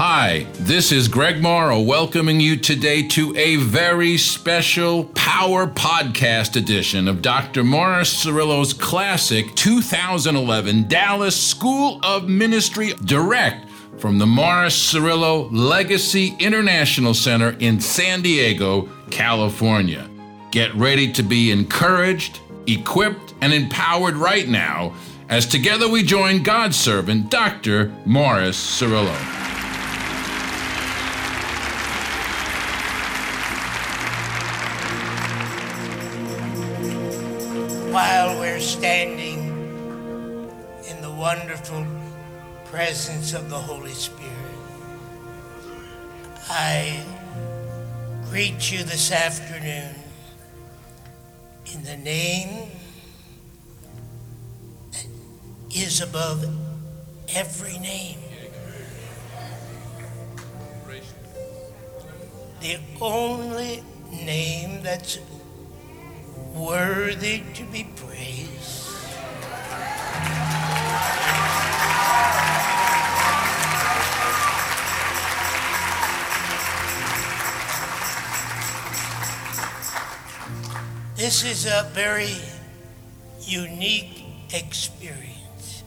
Hi, this is Greg Morrow welcoming you today to a very special Power Podcast edition of Dr. Morris Cerullo's classic 2011 Dallas School of Ministry direct from the Morris Cerullo Legacy International Center in San Diego, California. Get ready to be encouraged, equipped, and empowered right now as together we join God's servant, Dr. Morris Cerullo. While we're standing in the wonderful presence of the Holy Spirit, I greet you this afternoon in the name that is above every name. The only name that's worthy to be praised. This is a very unique experience.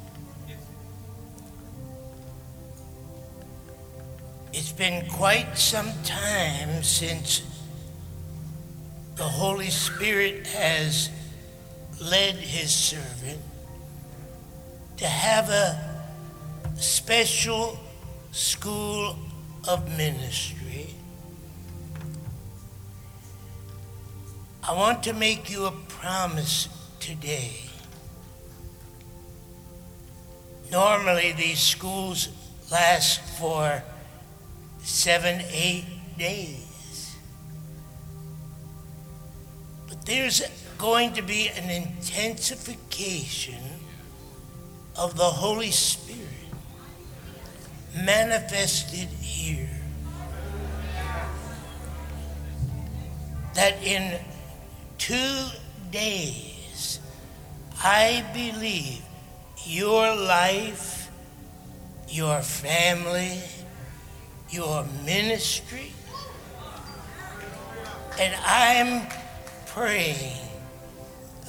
It's been quite some time since the Holy Spirit has led his servant to have a special school of ministry. I want to make you a promise today. Normally, these schools last for seven, eight days. There's going to be an intensification of the Holy Spirit manifested here. That in two days, I believe your life, your family, your ministry, and I'm praying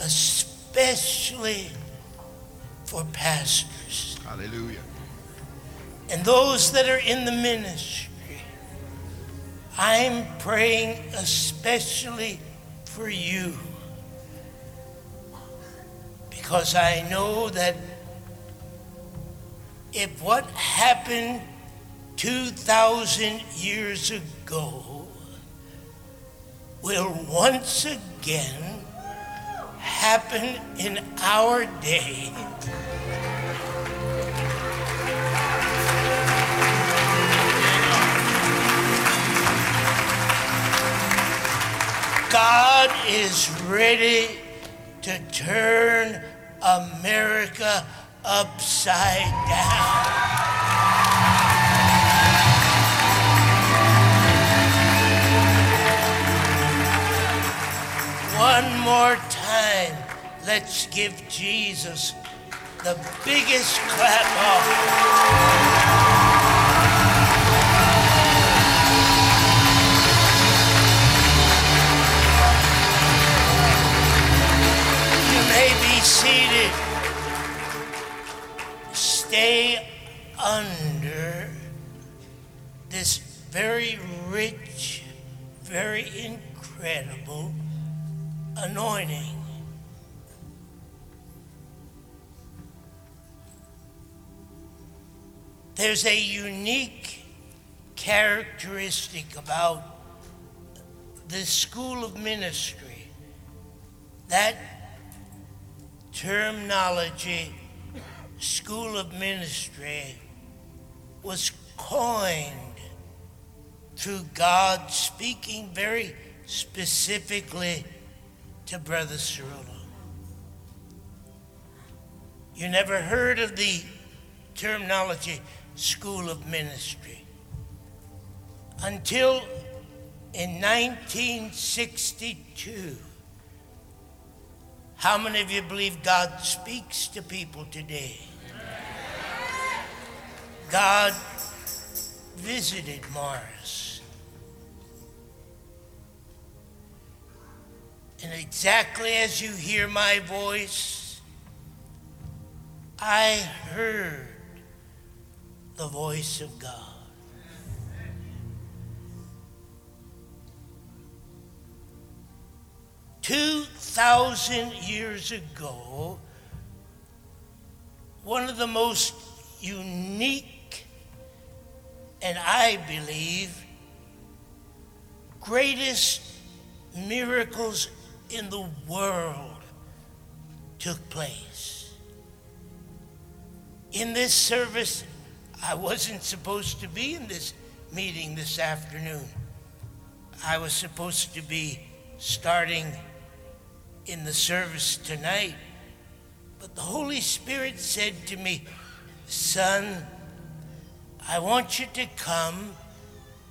especially for pastors Hallelujah. and those that are in the ministry. I'm praying especially for you because I know that if what happened 2,000 years ago will once again happen in our day, God is ready to turn America upside down. One more time, let's give Jesus the biggest clap off. You may be seated. Stay under this very rich, very incredible anointing. There's a unique characteristic about this school of ministry. That terminology, school of ministry, was coined through God speaking very specifically to Brother Cerullo. You never heard of the terminology school of ministry until in 1962. How many of you believe God speaks to people today? God visited Morris. And exactly as you hear my voice, I heard the voice of God. Two thousand years ago, one of the most unique and I believe greatest miracles in the world took place. In this service, I wasn't supposed to be in this meeting this afternoon. I was supposed to be starting in the service tonight. But the Holy Spirit said to me, Son, I want you to come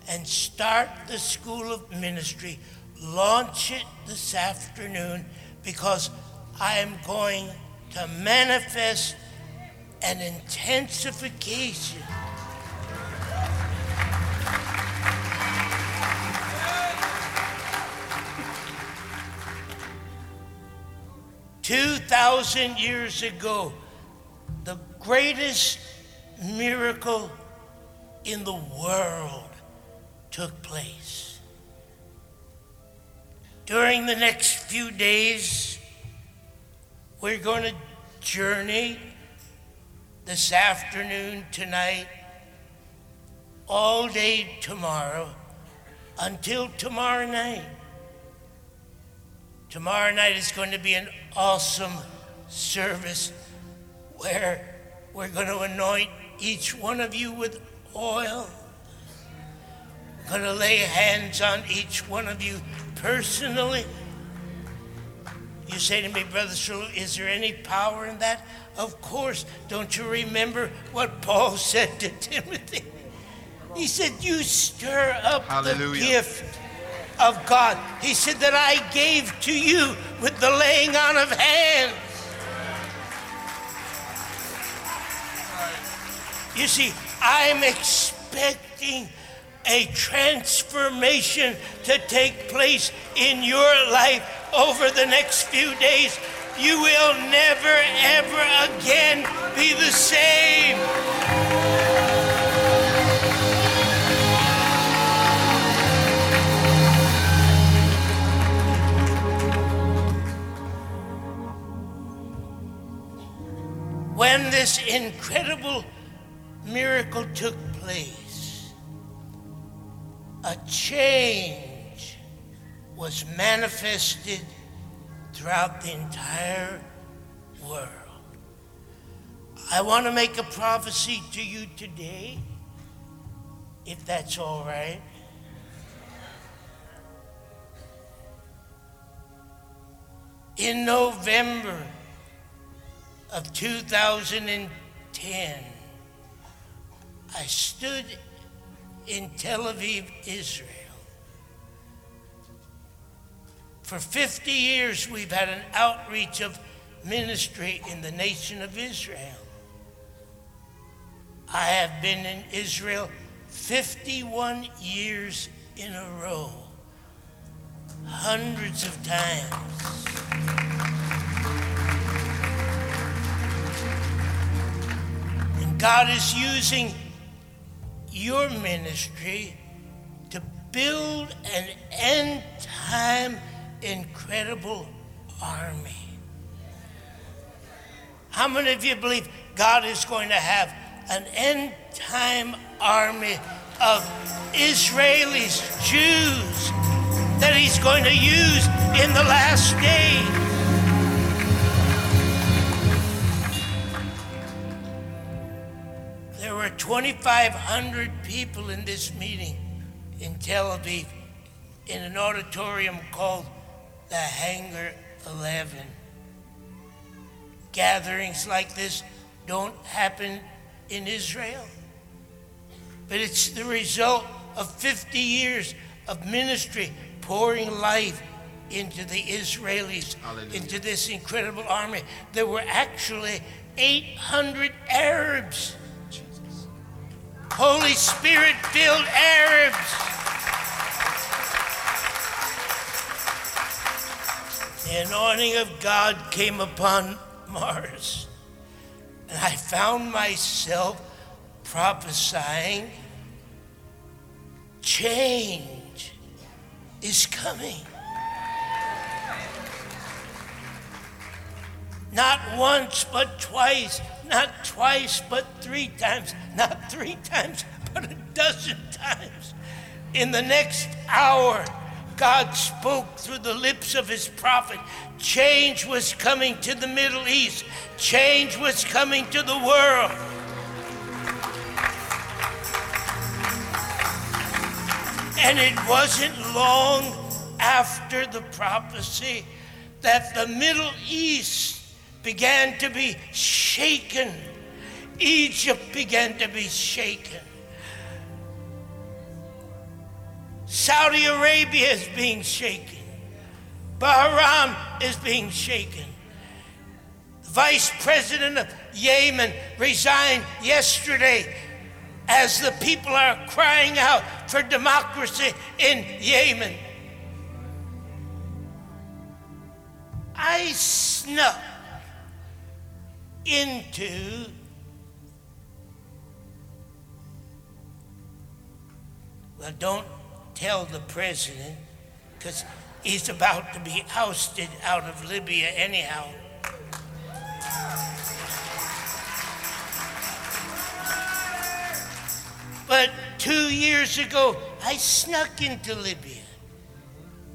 and start the School of Ministry. Launch it this afternoon because I am going to manifest an intensification. Two thousand years ago, the greatest miracle in the world took place. During the next few days, we're going to journey this afternoon, tonight, all day tomorrow, until tomorrow night. Tomorrow night is going to be an awesome service where we're going to anoint each one of you with oil. We're going to lay hands on each one of you personally. You say to me, Brother Sherlock, is there any power in that? Of course. Don't you remember what Paul said to Timothy? He said, You stir up Hallelujah. the gift of God. He said that I gave to you with the laying on of hands. You see, I'm expecting a transformation to take place in your life over the next few days. You will never, ever again be the same. When this incredible miracle took place, a change was manifested throughout the entire world. I want to make a prophecy to you today, if that's all right. In November of 2010, I stood in Tel Aviv, Israel. For 50 years, we've had an outreach of ministry in the nation of Israel. I have been in Israel 51 years in a row, hundreds of times. And God is using your ministry to build an end time incredible army. How many of you believe God is going to have an end time army of Israelis, Jews, that He's going to use in the last days? 2,500 people in this meeting in Tel Aviv in an auditorium called the Hangar 11. Gatherings like this don't happen in Israel, but it's the result of 50 years of ministry pouring life into the Israelis, Hallelujah. into this incredible army. There were actually 800 Arabs Holy Spirit filled Arabs. The anointing of God came upon Morris. And I found myself prophesying change is coming. Not once, but twice. Not twice, but three times. Not three times, but a dozen times. In the next hour, God spoke through the lips of his prophet. Change was coming to the Middle East, change was coming to the world. And it wasn't long after the prophecy that the Middle East began to be shaken. Egypt began to be shaken. Saudi Arabia is being shaken. Bahrain is being shaken. The vice president of Yemen resigned yesterday as the people are crying out for democracy in Yemen. I snuck into well, don't tell the president because he's about to be ousted out of Libya anyhow. But two years ago, I snuck into Libya.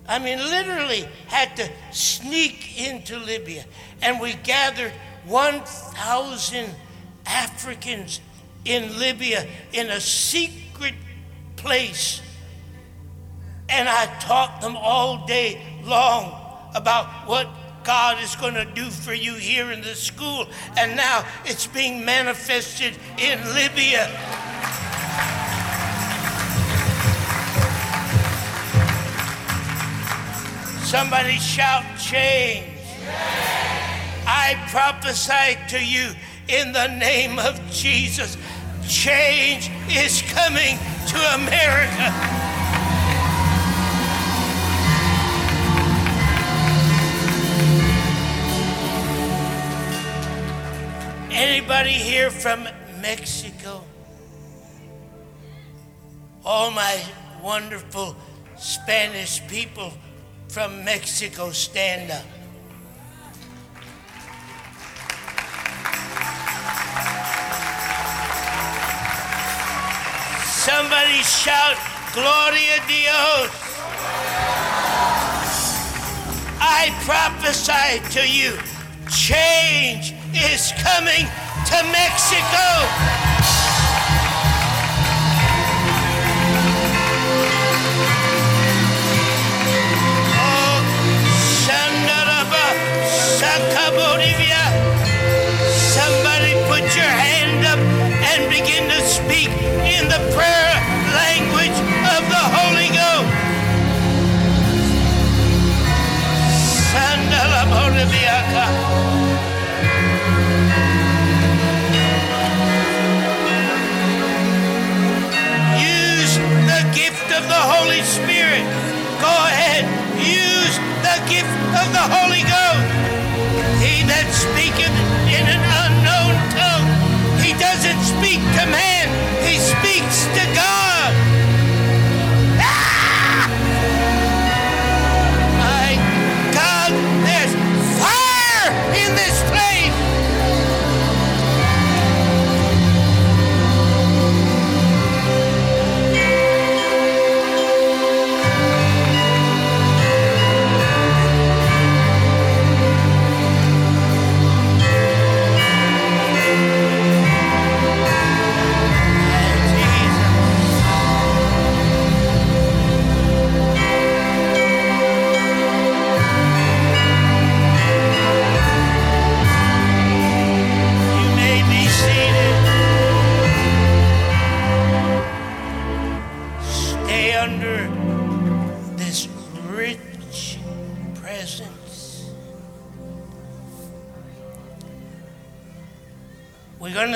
I mean, literally had to sneak into Libya. And we gathered 1,000 Africans in Libya in a secret place and I taught them all day long about what God is going to do for you here in the school. And now it's being manifested in Libya. Somebody shout change. I prophesy to you in the name of Jesus. Change is coming to America. Anybody here from Mexico? All my wonderful Spanish people from Mexico, stand up. Somebody shout, Gloria Dios. I prophesy to you, change is coming to Mexico. Oh, Somebody and begin to speak in the prayer language of the Holy Ghost. Sandala Boliviaca. of the Holy Spirit. Go ahead, use the gift of the Holy Ghost. He that speaketh in an unknown tongue, doesn't speak to man, he speaks to God.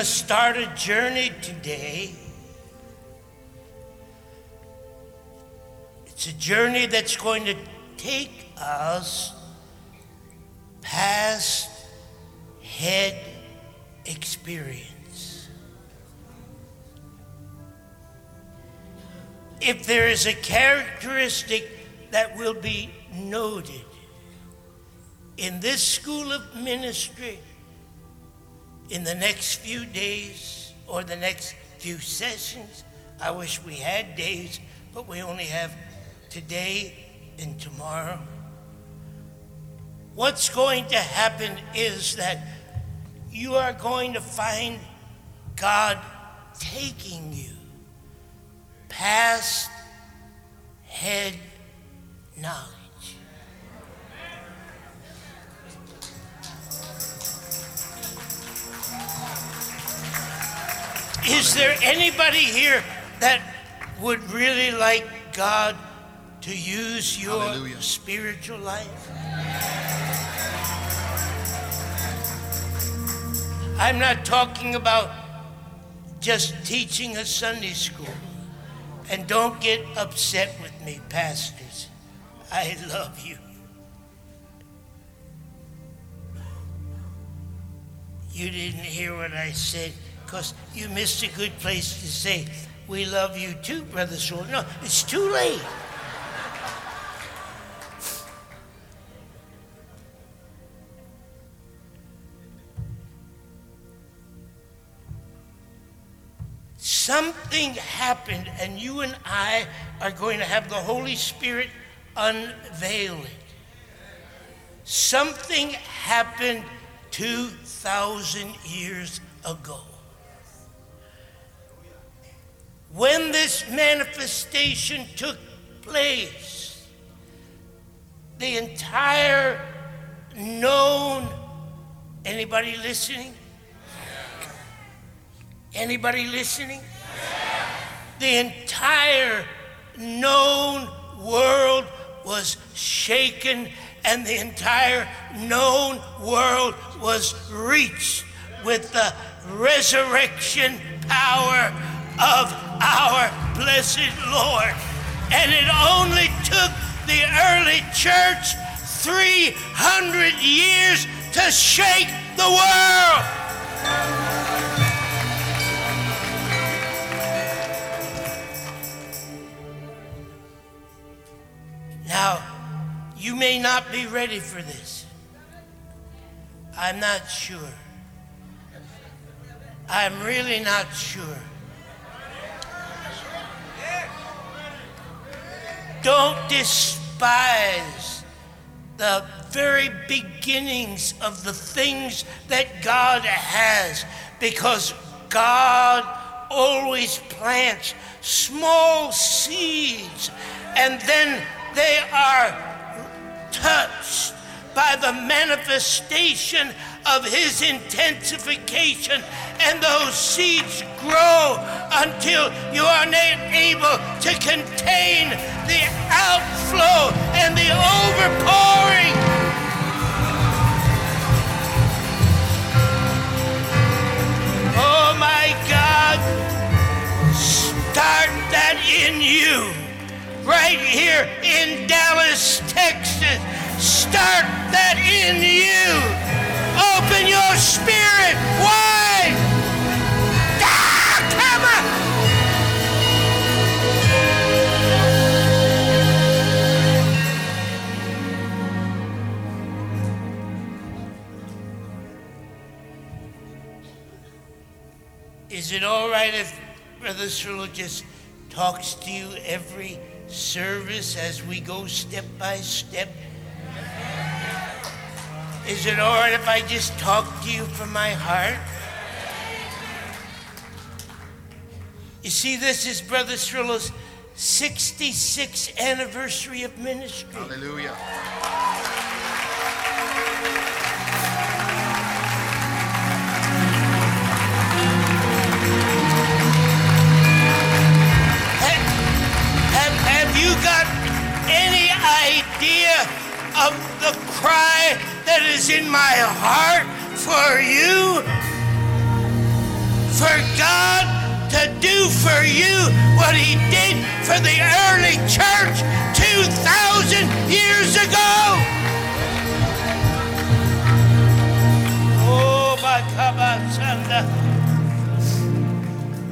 to start a journey today. It's a journey that's going to take us past head experience. If there is a characteristic that will be noted in this school of ministry, in the next few days or the next few sessions, I wish we had days, but we only have today and tomorrow. What's going to happen is that you are going to find God taking you past head knowledge. Is there anybody here that would really like God to use your Hallelujah. spiritual life? I'm not talking about just teaching a Sunday school. And don't get upset with me, pastors. I love you. You didn't hear what I said because you missed a good place to say, We love you too, Brother Soul. No, it's too late. Something happened, and you and I are going to have the Holy Spirit unveil it. Something happened 2,000 years ago. When this manifestation took place, the entire known, anybody listening? Anybody listening? The entire known world was shaken and the entire known world was reached with the resurrection power of our blessed Lord. And it only took the early church 300 years to shake the world. Now, you may not be ready for this. I'm not sure. I'm really not sure. Don't despise the very beginnings of the things that God has because God always plants small seeds and then they are touched by the manifestation of his intensification, and those seeds grow until you are not able to contain the outflow and the overpouring. Oh my God, start that in you right here in Dallas, Texas. Start that in you. Open your spirit wide. Come on. Is it all right if Brother Cerullo just talks to you every service as we go step by step? Is it all right if I just talk to you from my heart? You see, this is Brother Cerullo's 66th anniversary of ministry. Hallelujah. Hey! Have you got any idea of the cry that is in my heart for you? For God to do for you what he did for the early church 2,000 years ago. Oh.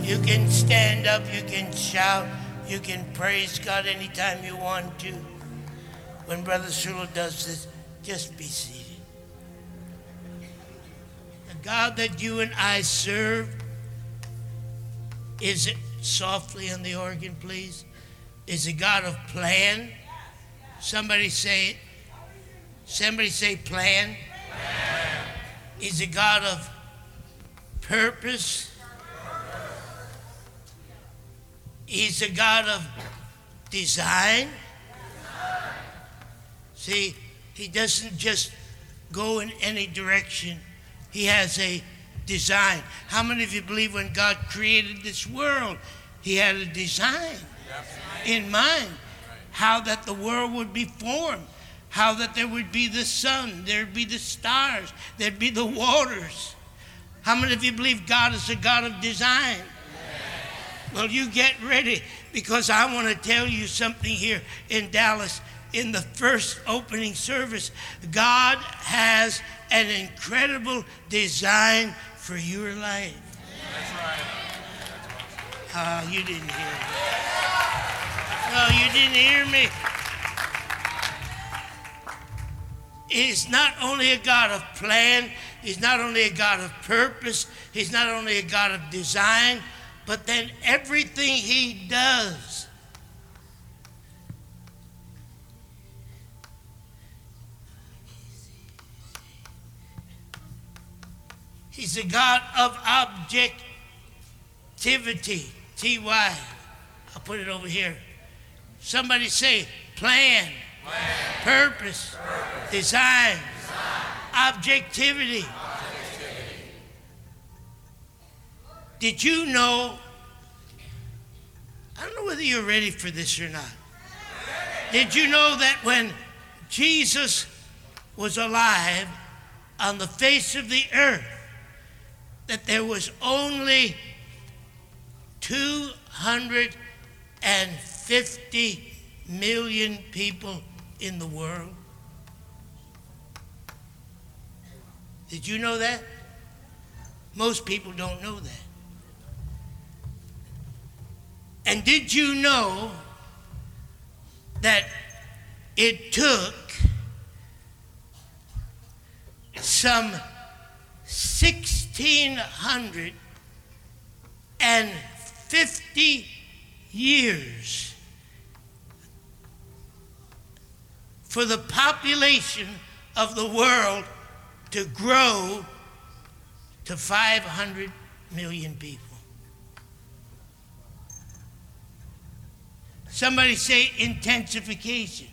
You can stand up, you can shout, you can praise God anytime you want to. When Brother Cerullo does this, just be seated. The God that you and I serve is it softly on the organ, please? Is a God of plan? Somebody say it. Somebody say plan. plan. Is a God of purpose. He's a God of design. See, he doesn't just go in any direction. He has a design. How many of you believe when God created this world, He had a design in mind? How that the world would be formed, how that there would be the sun, there'd be the stars, there'd be the waters. How many of you believe God is a God of design? Well, you get ready because I want to tell you something here in Dallas in the first opening service. God has an incredible design for your life. Oh, you didn't hear me. No, you didn't hear me. He's not only a God of plan, He's not only a God of purpose, He's not only a God of design, but then everything He does. He's a God of objectivity. T Y. I'll put it over here. Somebody say plan, plan. Purpose, purpose. Design, design. Objectivity. objectivity. Did you know? I don't know whether you're ready for this or not. Did you know that when Jesus was alive on the face of the earth, that there was only 250 million people in the world. Did you know that? Most people don't know that. And did you know that it took some 1,650 years for the population of the world to grow to 500 million people. Somebody say intensification.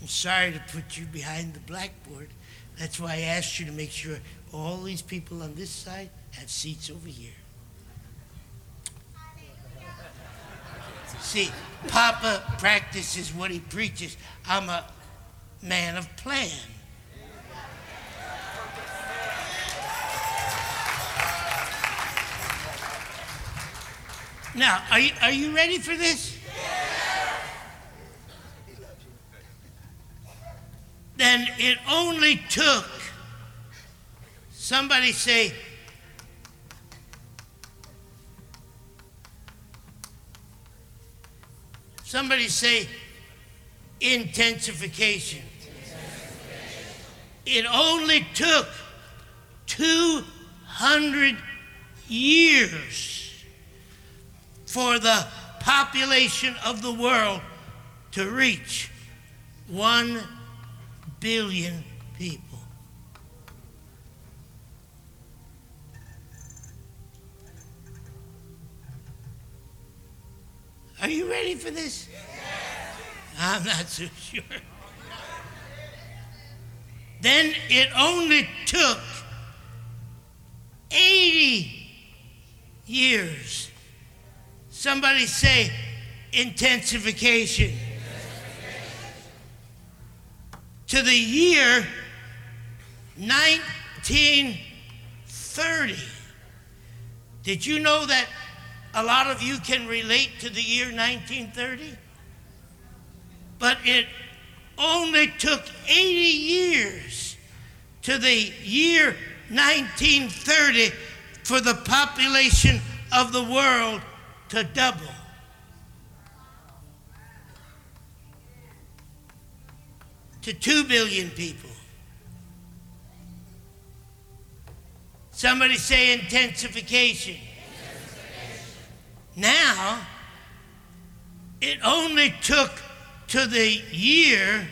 I'm sorry to put you behind the blackboard. That's why I asked you to make sure all these people on this side have seats over here. See, Papa practices what he preaches. I'm a man of plan. Now, are you, are you ready for this? then it only took somebody say, somebody say intensification. It only took 200 years for the population of the world to reach 1 billion people. Are you ready for this? I'm not so sure. Then it only took 80 years. Somebody say intensification to the year 1930 Did you know that a lot of you can relate to the year 1930? But it only took 80 years to the year 1930 for the population of the world to double. To 2 billion people. Somebody say intensification. Now, it only took to the year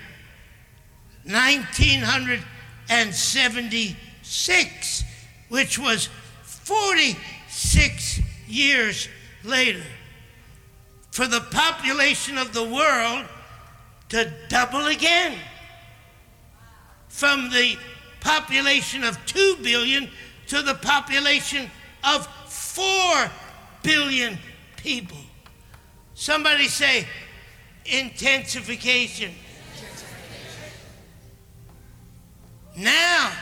1976, which was 46 years later, for the population of the world to double again from the population of 2 billion to the population of 4 billion people. Somebody say intensification. Now,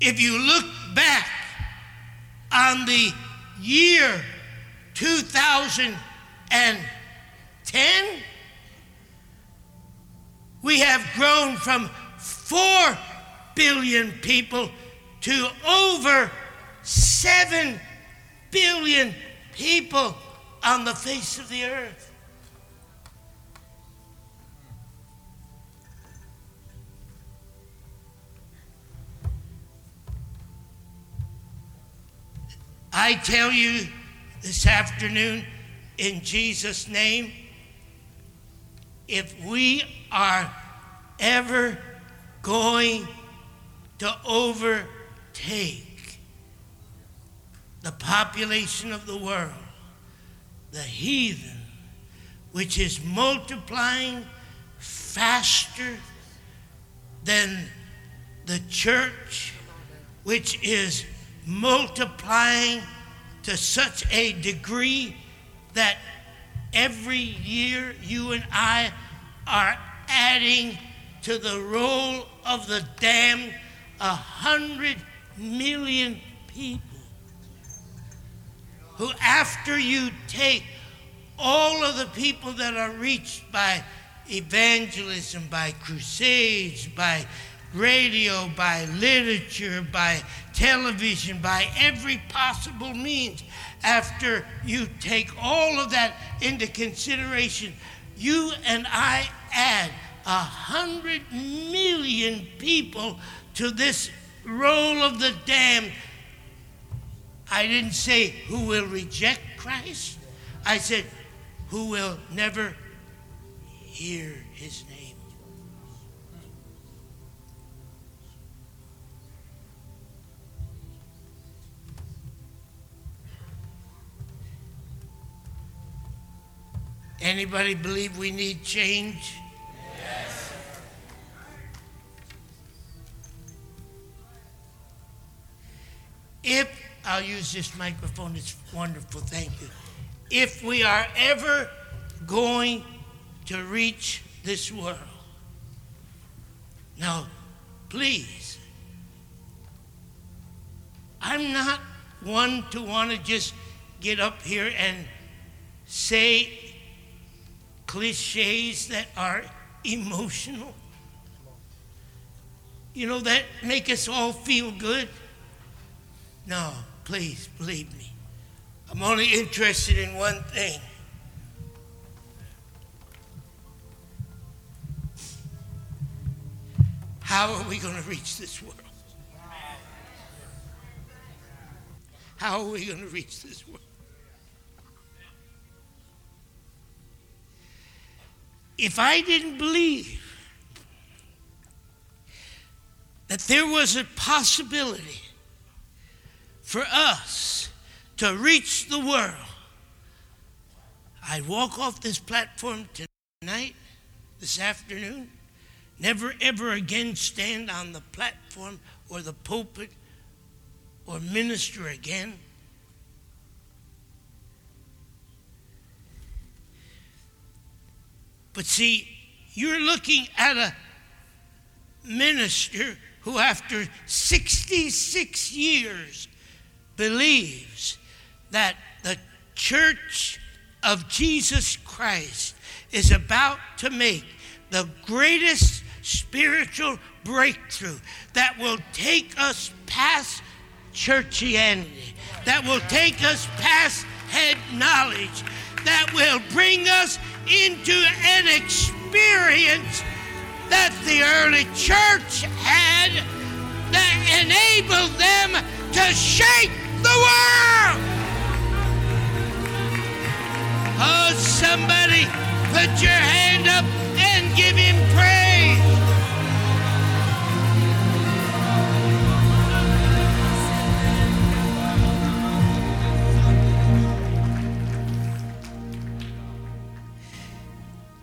if you look back on the year 2010, we have grown from 4 billion people to over 7 billion people on the face of the earth. I tell you this afternoon, in Jesus' name, if we are ever going to overtake the population of the world, the heathen, which is multiplying faster than the church, which is multiplying to such a degree that every year you and I are adding to the roll of the damned a hundred million people who, after you take all of the people that are reached by evangelism, by crusades, by radio, by literature, by television, by every possible means. After you take all of that into consideration, you and I add a hundred million people to this roll of the damned. I didn't say who will reject Christ. I said who will never hear his name. Anybody believe we need change? Yes. If I'll use this microphone, it's wonderful, thank you. If we are ever going to reach this world, now, please, I'm not one to want to just get up here and say cliches that are emotional. You know, that make us all feel good. No, please believe me. I'm only interested in one thing. How are we going to reach this world? How are we going to reach this world? if I didn't believe that there was a possibility for us to reach the world, I'd walk off this platform tonight, this afternoon, never ever again stand on the platform or the pulpit or minister again. But see, you're looking at a minister who, after 66 years, believes that the church of Jesus Christ is about to make the greatest spiritual breakthrough that will take us past churchianity, that will take us past head knowledge, that will bring us into an experience that the early church had that enabled them to shake the world. Oh, somebody put your hand up and give him praise.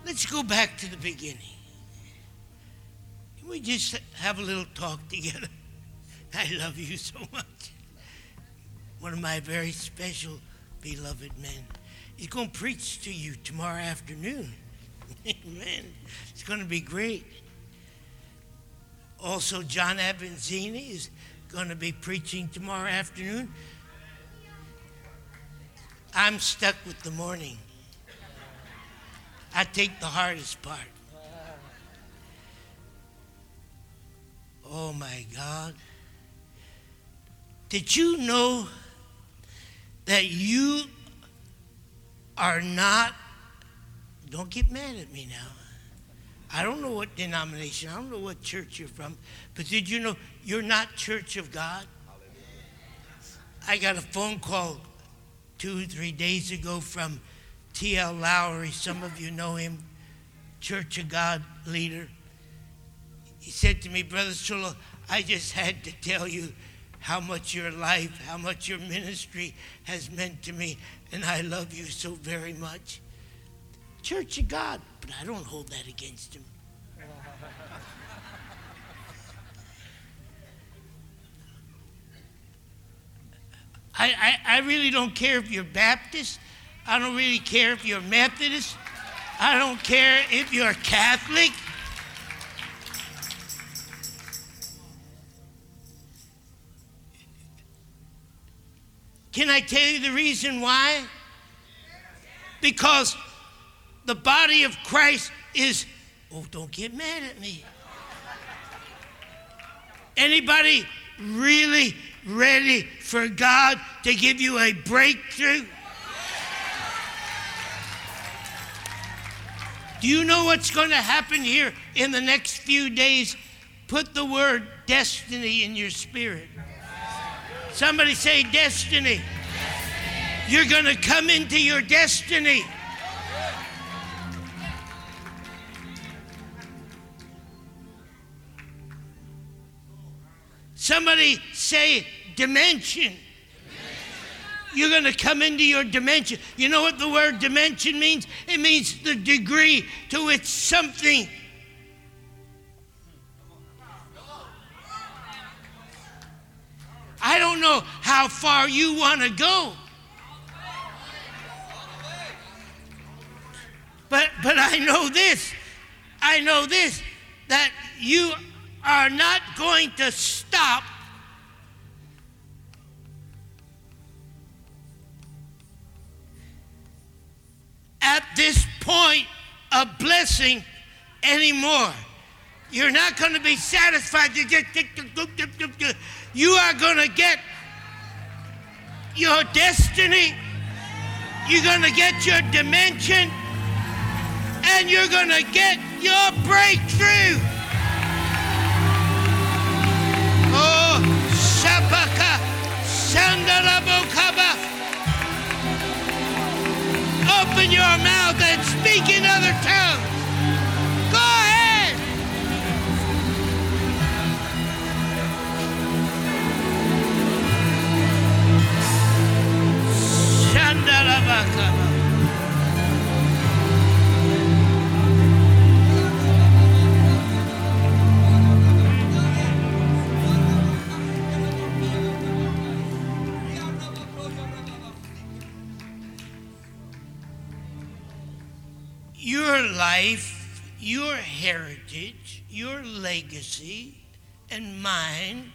Let's go back to the beginning. Can we just have a little talk together? I love you so much. One of my very special beloved men. He's going to preach to you tomorrow afternoon. Amen. It's going to be great. Also, John Avanzini is going to be preaching tomorrow afternoon. I'm stuck with the morning. I take the hardest part. Oh my God. Did you know that you are not, don't get mad at me now. I don't know what denomination, I don't know what church you're from, but did you know you're not Church of God? I got a phone call two, three days ago from T.L. Lowery. Some of you know him, Church of God leader. He said to me, Brother Cerullo, I just had to tell you how much your life, how much your ministry has meant to me, and I love you so very much. Church of God, but I don't hold that against him. I, I, I really don't care if you're Baptist. I don't really care if you're Methodist. I don't care if you're Catholic. Can I tell you the reason why? Because the body of Christ is, oh, don't get mad at me. Anybody really ready for God to give you a breakthrough? Do you know what's going to happen here in the next few days? Put the word destiny in your spirit. Somebody say destiny. destiny. You're going to come into your destiny. Somebody say dimension. You're going to come into your dimension. You know what the word dimension means? It means the degree to which something I don't know how far you want to go. But, but I know this. I know this that you are not going to stop at this point of blessing anymore. You're not going to be satisfied. You are going to get your destiny. You're going to get your dimension. And you're going to get your breakthrough. Oh, Shabaka, Sandarabokaba. Open your mouth and speak in other tongues. Your life, your heritage, your legacy, and mine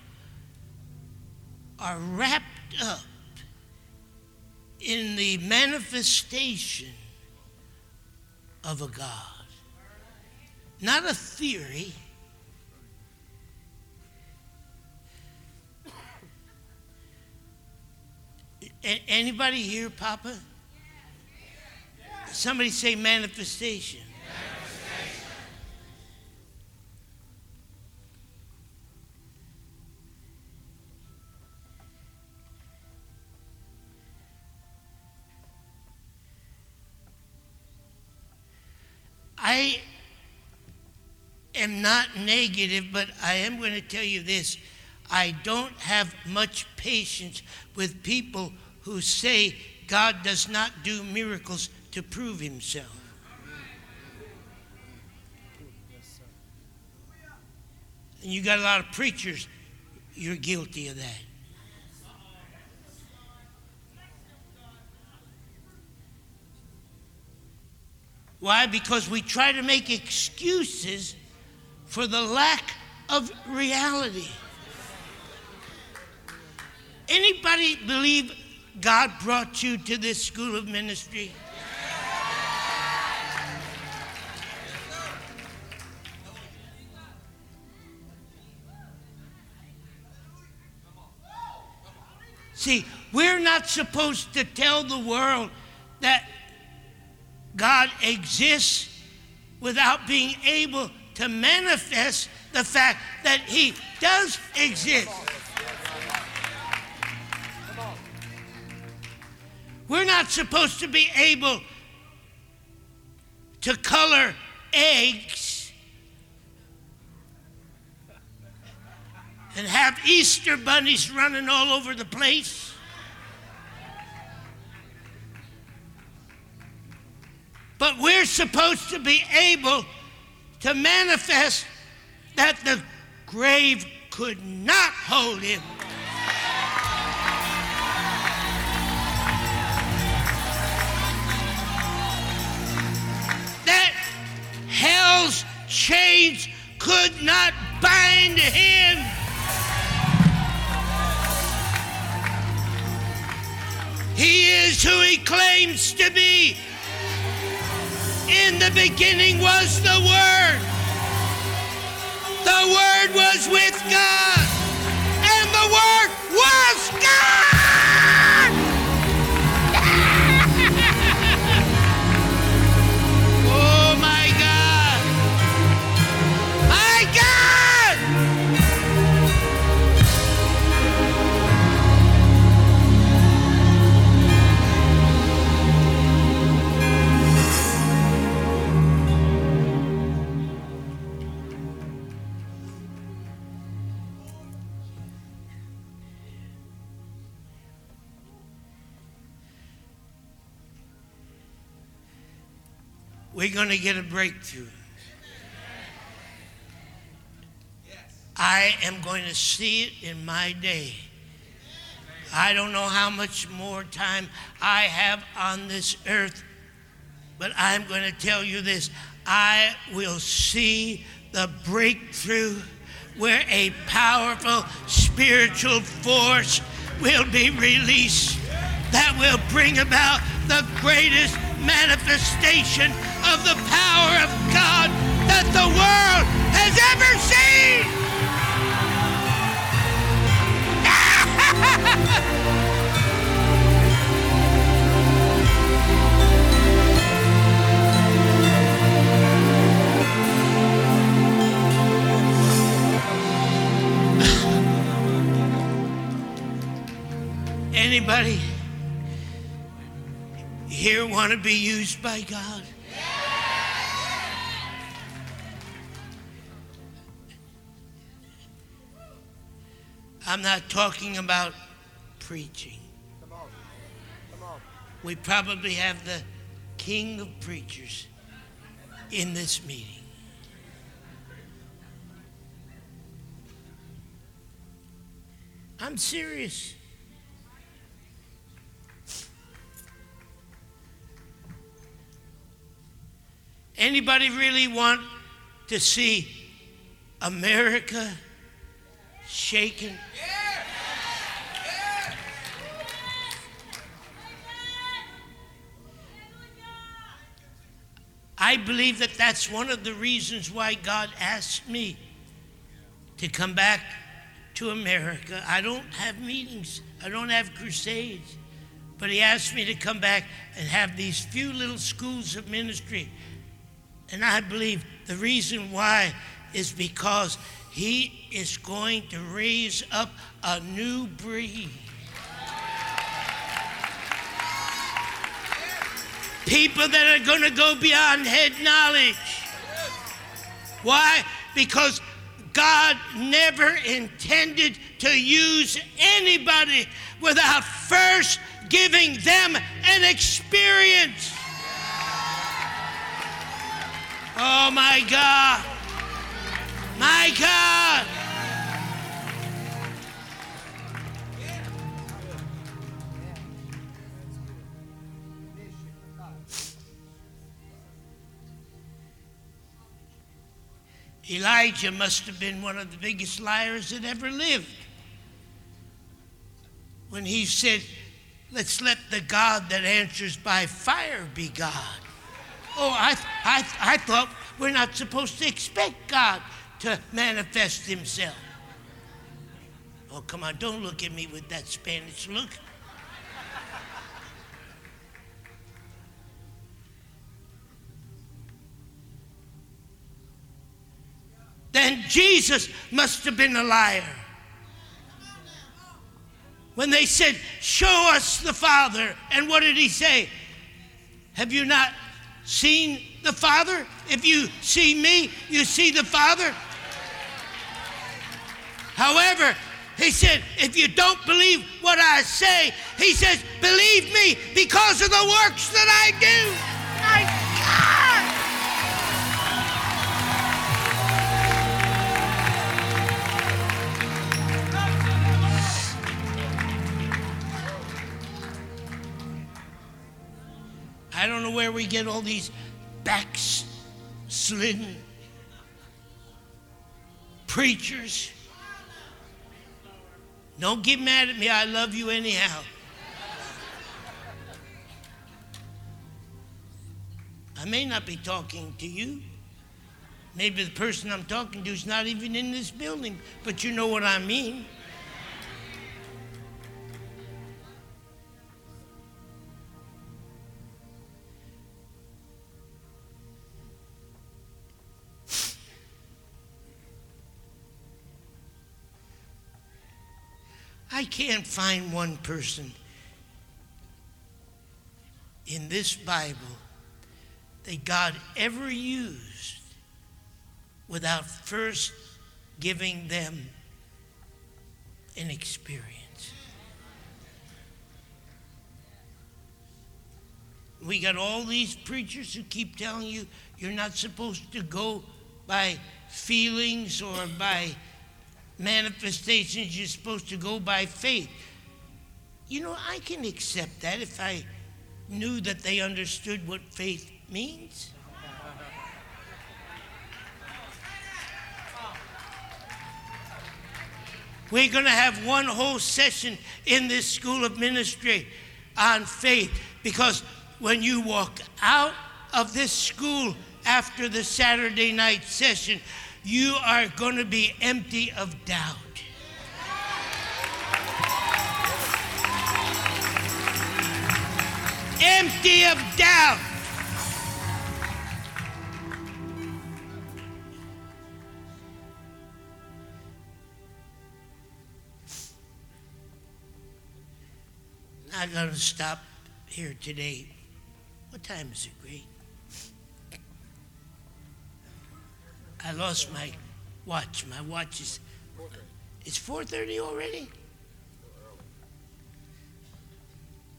are wrapped up in the manifestation of a God. Not a theory. A- anybody here, Papa? Somebody say manifestation. I am not negative, but I am going to tell you this. I don't have much patience with people who say God does not do miracles to prove himself. And you got a lot of preachers, you're guilty of that. Why? Because we try to make excuses for the lack of reality. Anybody believe God brought you to this school of ministry? See, we're not supposed to tell the world that God exists without being able to manifest the fact that He does exist. We're not supposed to be able to color eggs and have Easter bunnies running all over the place. But we're supposed to be able to manifest that the grave could not hold him. That hell's chains could not bind him. He is who he claims to be. In the beginning was the Word. The Word was with God, and the Word was God. Going to get a breakthrough. I am going to see it in my day. I don't know how much more time I have on this earth, but I'm going to tell you this. I will see the breakthrough where a powerful spiritual force will be released that will bring about the greatest manifestation of the power of God that the world has ever seen. Anybody here want to be used by God? I'm not talking about preaching. We probably have the king of preachers in this meeting. I'm serious. Anybody really want to see America shaken? I believe that that's one of the reasons why God asked me to come back to America. I don't have meetings, I don't have crusades, but He asked me to come back and have these few little schools of ministry and I believe the reason why is because He is going to raise up a new breed. People that are going to go beyond head knowledge. Why? Because God never intended to use anybody without first giving them an experience. Oh my God. My God. Elijah must have been one of the biggest liars that ever lived. When he said, Let's let the God that answers by fire be God. Oh, I, I, I thought we're not supposed to expect God to manifest himself. Oh, come on, don't look at me with that Spanish look. then Jesus must have been a liar. When they said, Show us the Father, and what did he say? Have you not seen the Father? If you see me, you see the Father. However, he said, if you don't believe what I say, he says, believe me because of the works that I do. Where we get all these backslidden preachers. Don't get mad at me. I love you anyhow. I may not be talking to you. Maybe the person I'm talking to is not even in this building, but you know what I mean. I can't find one person in this Bible that God ever used without first giving them an experience. We got all these preachers who keep telling you you're not supposed to go by feelings or by manifestations, you're supposed to go by faith. You know, I can accept that if I knew that they understood what faith means. We're going to have one whole session in this school of ministry on faith because when you walk out of this school after the Saturday night session, you are going to be empty of doubt. Empty of doubt. Not going to stop here today. What time is it, Great? I lost my watch. My watch is. It's 4:30 already.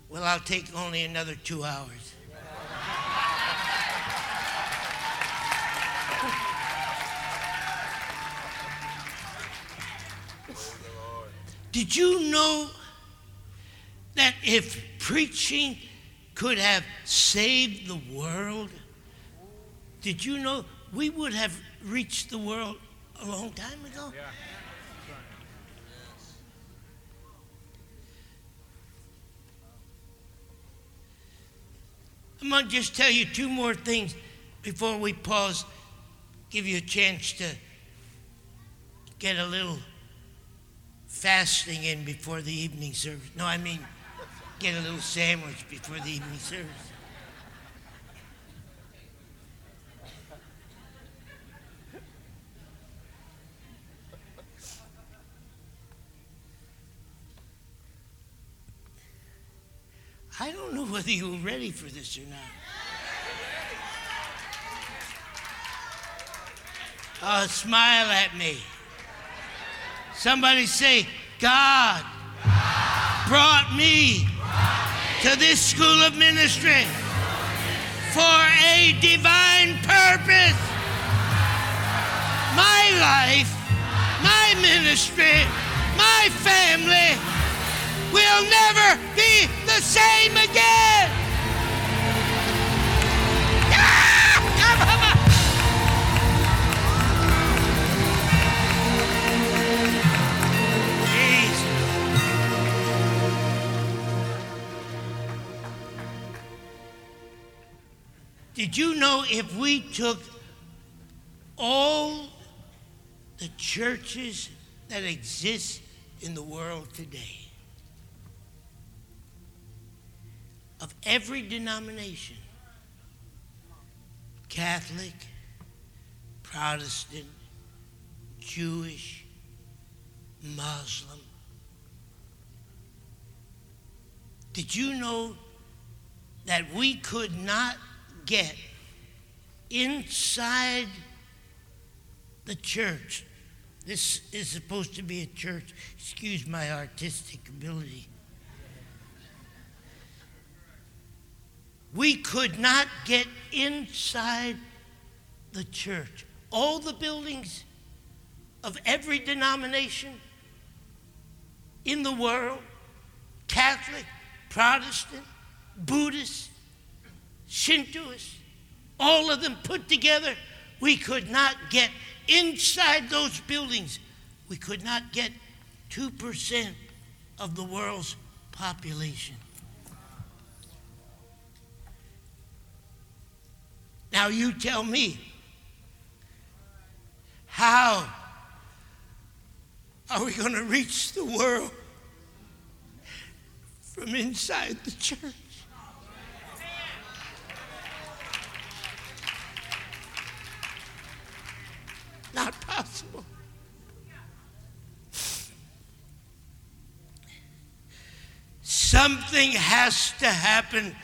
Well, I'll take only another two hours. Did you know that if preaching could have saved the world, did you know we would have reached the world a long time ago. Yeah. I'm going to just tell you two more things before we pause, give you a chance to get a little fasting in before the evening service. No, I mean, get a little sandwich before the evening service. I don't know whether you were ready for this or not. Smile at me. Somebody say, God, brought me to this school of ministry for a divine purpose. My life, my ministry, my family will never be the same again. Did you know if we took all the churches that exist in the world today, of every denomination Catholic, Protestant, Jewish, Muslim. Did you know that we could not get inside the church? This is supposed to be a church. Excuse my artistic ability. We could not get inside the church. All the buildings of every denomination in the world Catholic, Protestant, Buddhist, Shintoist, all of them put together we could not get inside those buildings. We could not get 2% of the world's population. Now you tell me, how are we going to reach the world from inside the church? Not possible. Something has to happen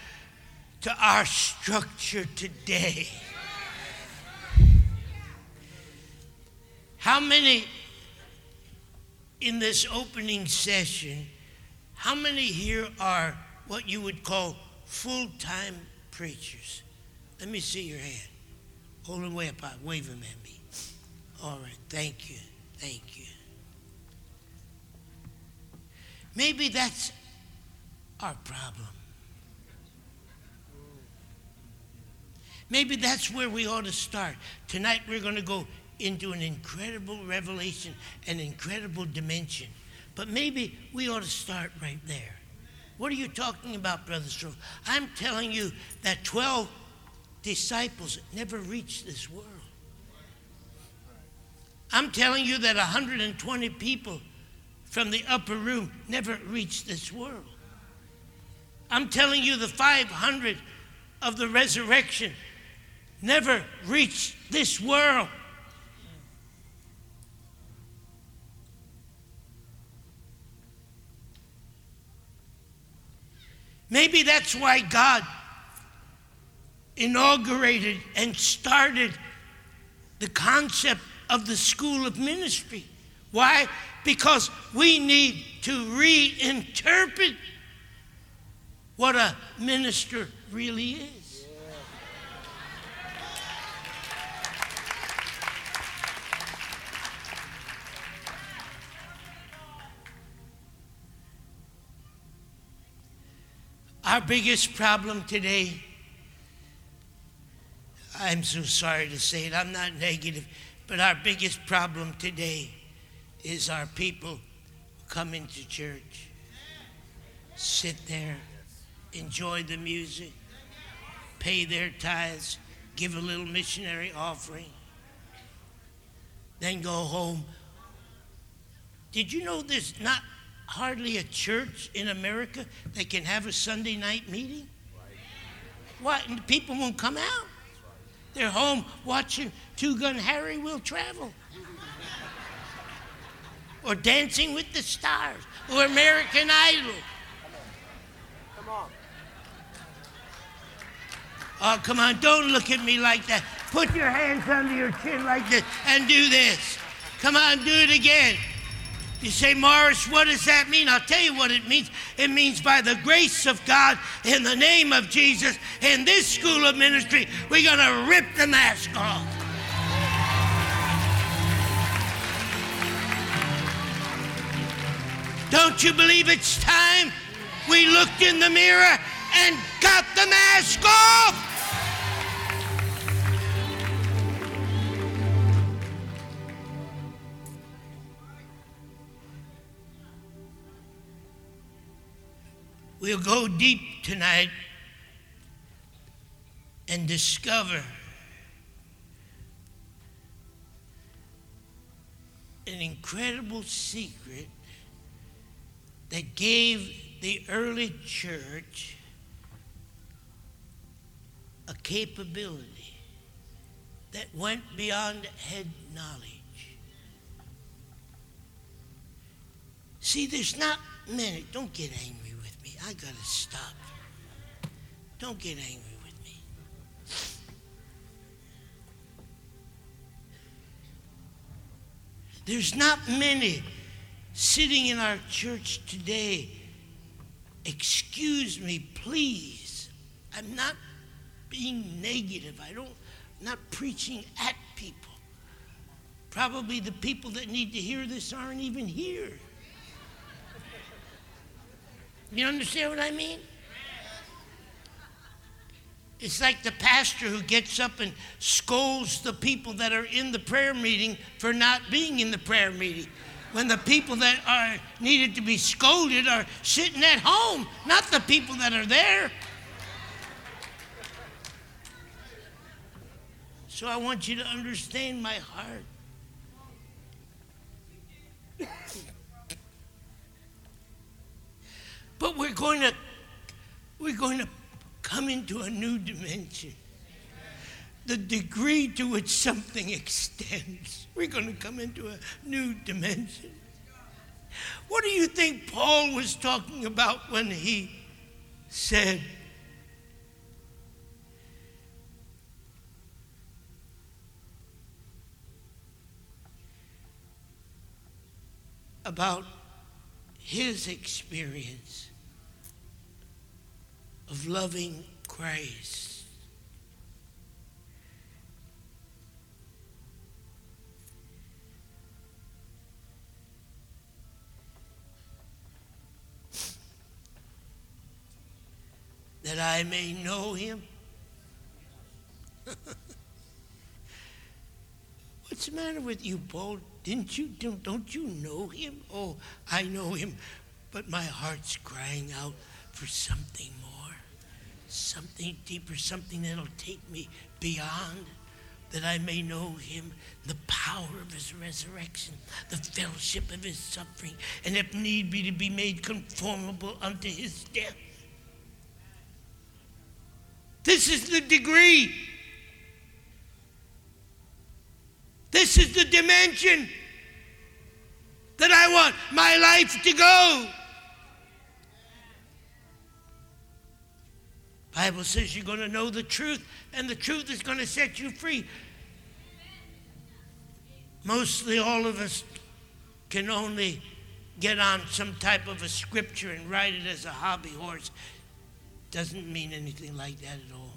to our structure today. How many in this opening session, how many here are what you would call full time preachers? Let me see your hand. Hold them way up high. Wave them at me. All right. Thank you. Thank you. Maybe that's our problem. Maybe that's where we ought to start. Tonight we're going to go into an incredible revelation, an incredible dimension. But maybe we ought to start right there. What are you talking about, Brother Stroh? I'm telling you that 12 disciples never reached this world. I'm telling you that 120 people from the upper room never reached this world. I'm telling you the 500 of the resurrection never reached this world. Maybe that's why God inaugurated and started the concept of the school of ministry. Why? Because we need to reinterpret what a minister really is. Our biggest problem today, I'm so sorry to say it, I'm not negative, but our biggest problem today is our people come into church, sit there, enjoy the music, pay their tithes, give a little missionary offering, then go home. Did you know there's not hardly a church in America that can have a Sunday night meeting? Why? People won't come out. They're home watching Two Gun Harry Will Travel. or Dancing with the Stars. Or American Idol. Come on. Oh, come on, don't look at me like that. Put your hands under your chin like this and do this. Come on, do it again. You say, Morris, what does that mean? I'll tell you what it means. It means by the grace of God, in the name of Jesus, in this school of ministry, we're going to rip the mask off. Don't you believe it's time we looked in the mirror and got the mask off? We'll go deep tonight and discover an incredible secret that gave the early church a capability that went beyond head knowledge. See, there's not many, don't get angry I got to stop. Don't get angry with me. There's not many sitting in our church today. Excuse me, please. I'm not being negative. I don't I'm not preaching at people. Probably the people that need to hear this aren't even here. You understand what I mean? It's like the pastor who gets up and scolds the people that are in the prayer meeting for not being in the prayer meeting. When the people that are needed to be scolded are sitting at home, not the people that are there. So I want you to understand my heart. But we're going to we're going to come into a new dimension. The degree to which something extends. We're going to come into a new dimension. What do you think Paul was talking about when he said, about his experience of loving Christ. That I may know him. What's the matter with you, Paul? Didn't you don't, don't you know him? Oh, I know him, but my heart's crying out for something more something deeper, something that'll take me beyond, that I may know him, the power of his resurrection, the fellowship of his suffering, and if need be, to be made conformable unto his death. This is the degree. This is the dimension that I want my life to go. Bible says you're going to know the truth, and the truth is going to set you free. Mostly all of us can only get on some type of a scripture and write it as a hobby horse. Doesn't mean anything like that at all.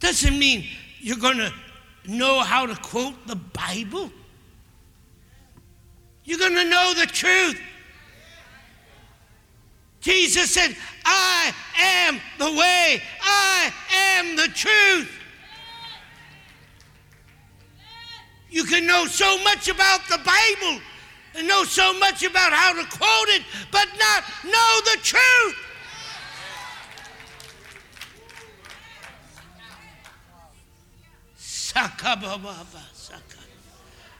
Doesn't mean you're going to know how to quote the Bible. You're going to know the truth. Jesus said, I am the way, I am the truth. You can know so much about the Bible and know so much about how to quote it, but not know the truth. Sakababa.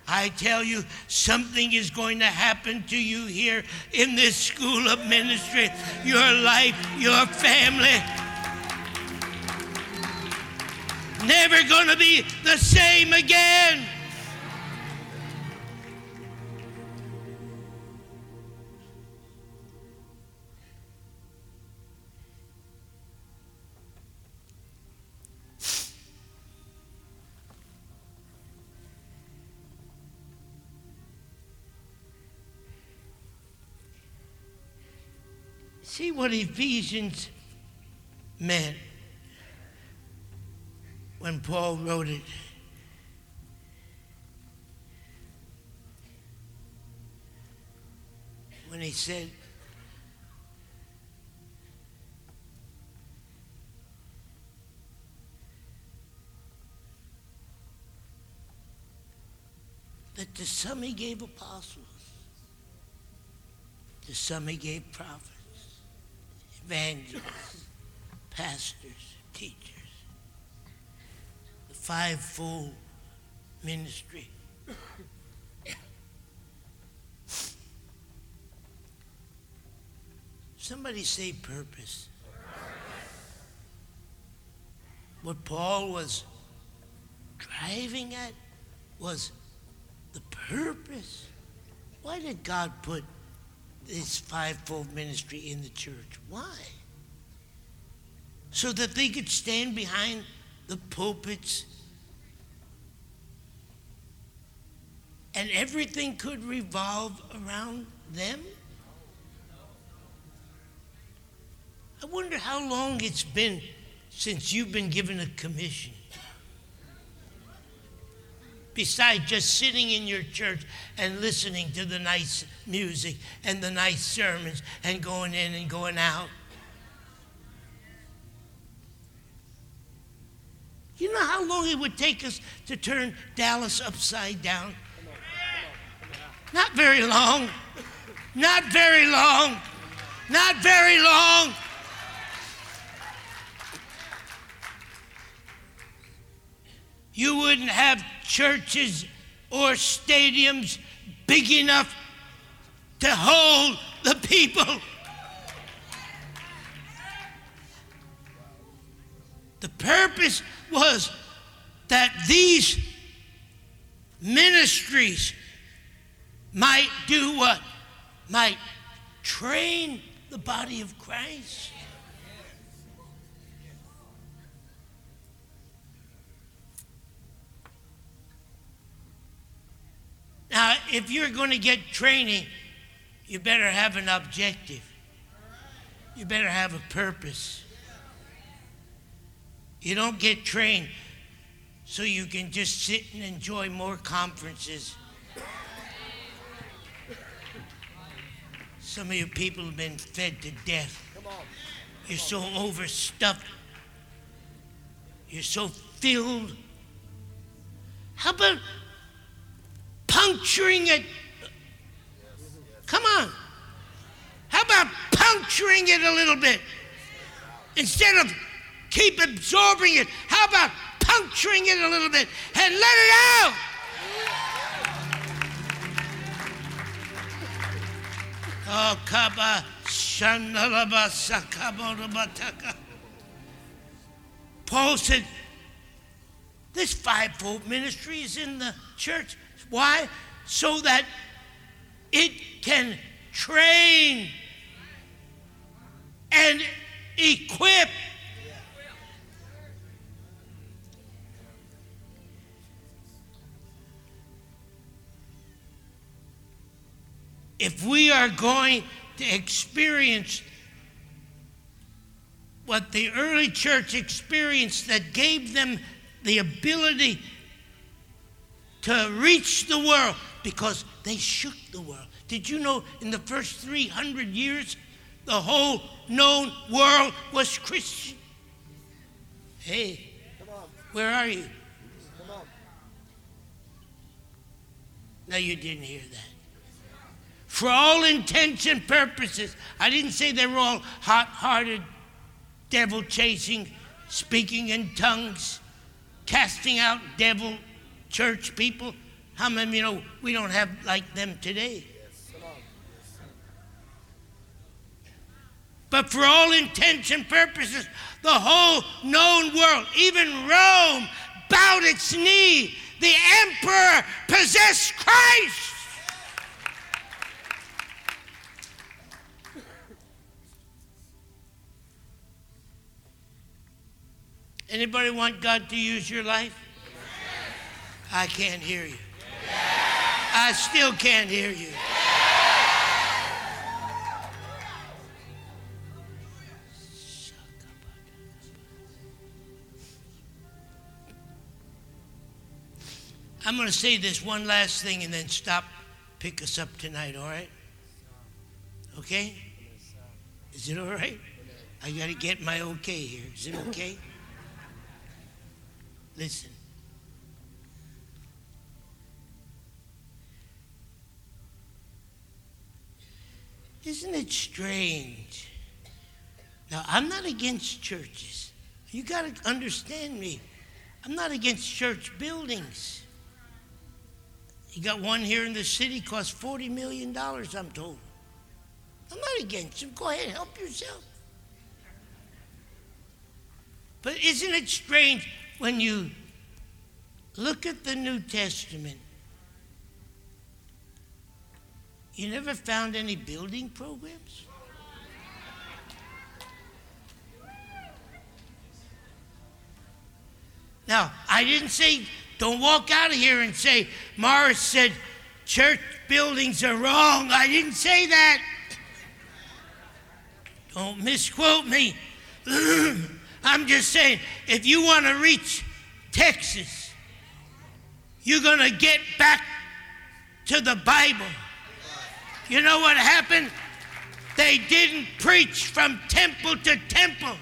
I tell you, something is going to happen to you here in this school of ministry. Your life, your family. Never going to be the same again. See what Ephesians meant when Paul wrote it. When he said, that to some he gave apostles, to some he gave prophets evangelists, pastors, teachers, the fivefold ministry. Somebody say purpose. What Paul was driving at was the purpose. Why did God put this fivefold ministry in the church. Why? So that they could stand behind the pulpits and everything could revolve around them? I wonder how long it's been since you've been given a commission besides just sitting in your church and listening to the nice music and the nice sermons and going in and going out. You know how long it would take us to turn Dallas upside down? Not very long. Not very long. Not very long. You wouldn't have churches or stadiums big enough to hold the people. The purpose was that these ministries might do what? Might train the body of Christ. Now, if you're going to get training, you better have an objective. You better have a purpose. You don't get trained so you can just sit and enjoy more conferences. Some of you people have been fed to death. You're so overstuffed. You're so filled. How about puncturing it. Come on. How about puncturing it a little bit? Instead of keep absorbing it, how about puncturing it a little bit and let it out? Oh, kaba shandalaba. Paul said, this fivefold ministry is in the church. Why? So that it can train and equip. If we are going to experience what the early church experienced that gave them the ability to reach the world because they shook the world. Did you know in the first 300 years, the whole known world was Christian? Hey, where are you? No, you didn't hear that. For all intents and purposes, I didn't say they were all hot hearted, devil chasing, speaking in tongues. casting out devil church people. How many you know we don't have like them today? But for all intents and purposes, the whole known world, even Rome, bowed its knee. The emperor possessed Christ. Anybody want God to use your life? I can't hear you. I still can't hear you. I'm going to say this one last thing and then stop, pick us up tonight, all right? Okay? Is it all right? I got to get my okay here. Is it okay? Listen. Isn't it strange? Now, I'm not against churches. You got to understand me. I'm not against church buildings. You got one here in the city, cost $40 million, I'm told. I'm not against them. Go ahead, help yourself. But isn't it strange when you look at the New Testament? You never found any building programs? Now, I didn't say don't walk out of here and say, Morris said church buildings are wrong. I didn't say that. Don't misquote me. I'm just saying, if you want to reach Texas, you're going to get back to the Bible. You know what happened? They didn't preach from temple to temple,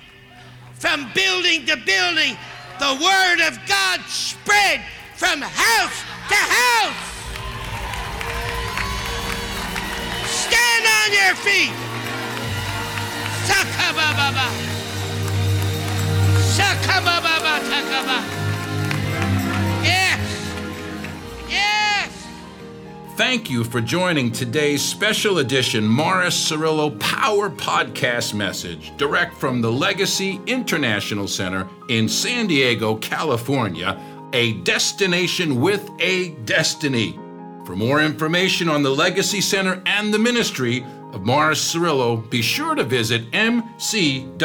from building to building. The Word of God spread from house to house. Stand on your feet. Yes. Yes. Thank you for joining today's special edition Morris Cerullo Power Podcast message, direct from the Legacy International Center in San Diego, California, a destination with a destiny. For more information on the Legacy Center and the ministry of Morris Cerullo, be sure to visit mcwe.com.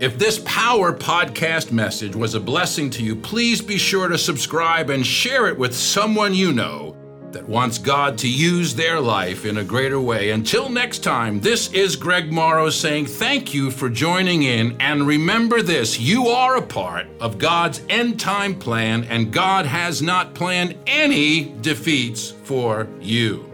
If this Power Podcast message was a blessing to you, please be sure to subscribe and share it with someone you know that wants God to use their life in a greater way. Until next time, this is Greg Morrow saying thank you for joining in. And remember this you are a part of God's end time plan, and God has not planned any defeats for you.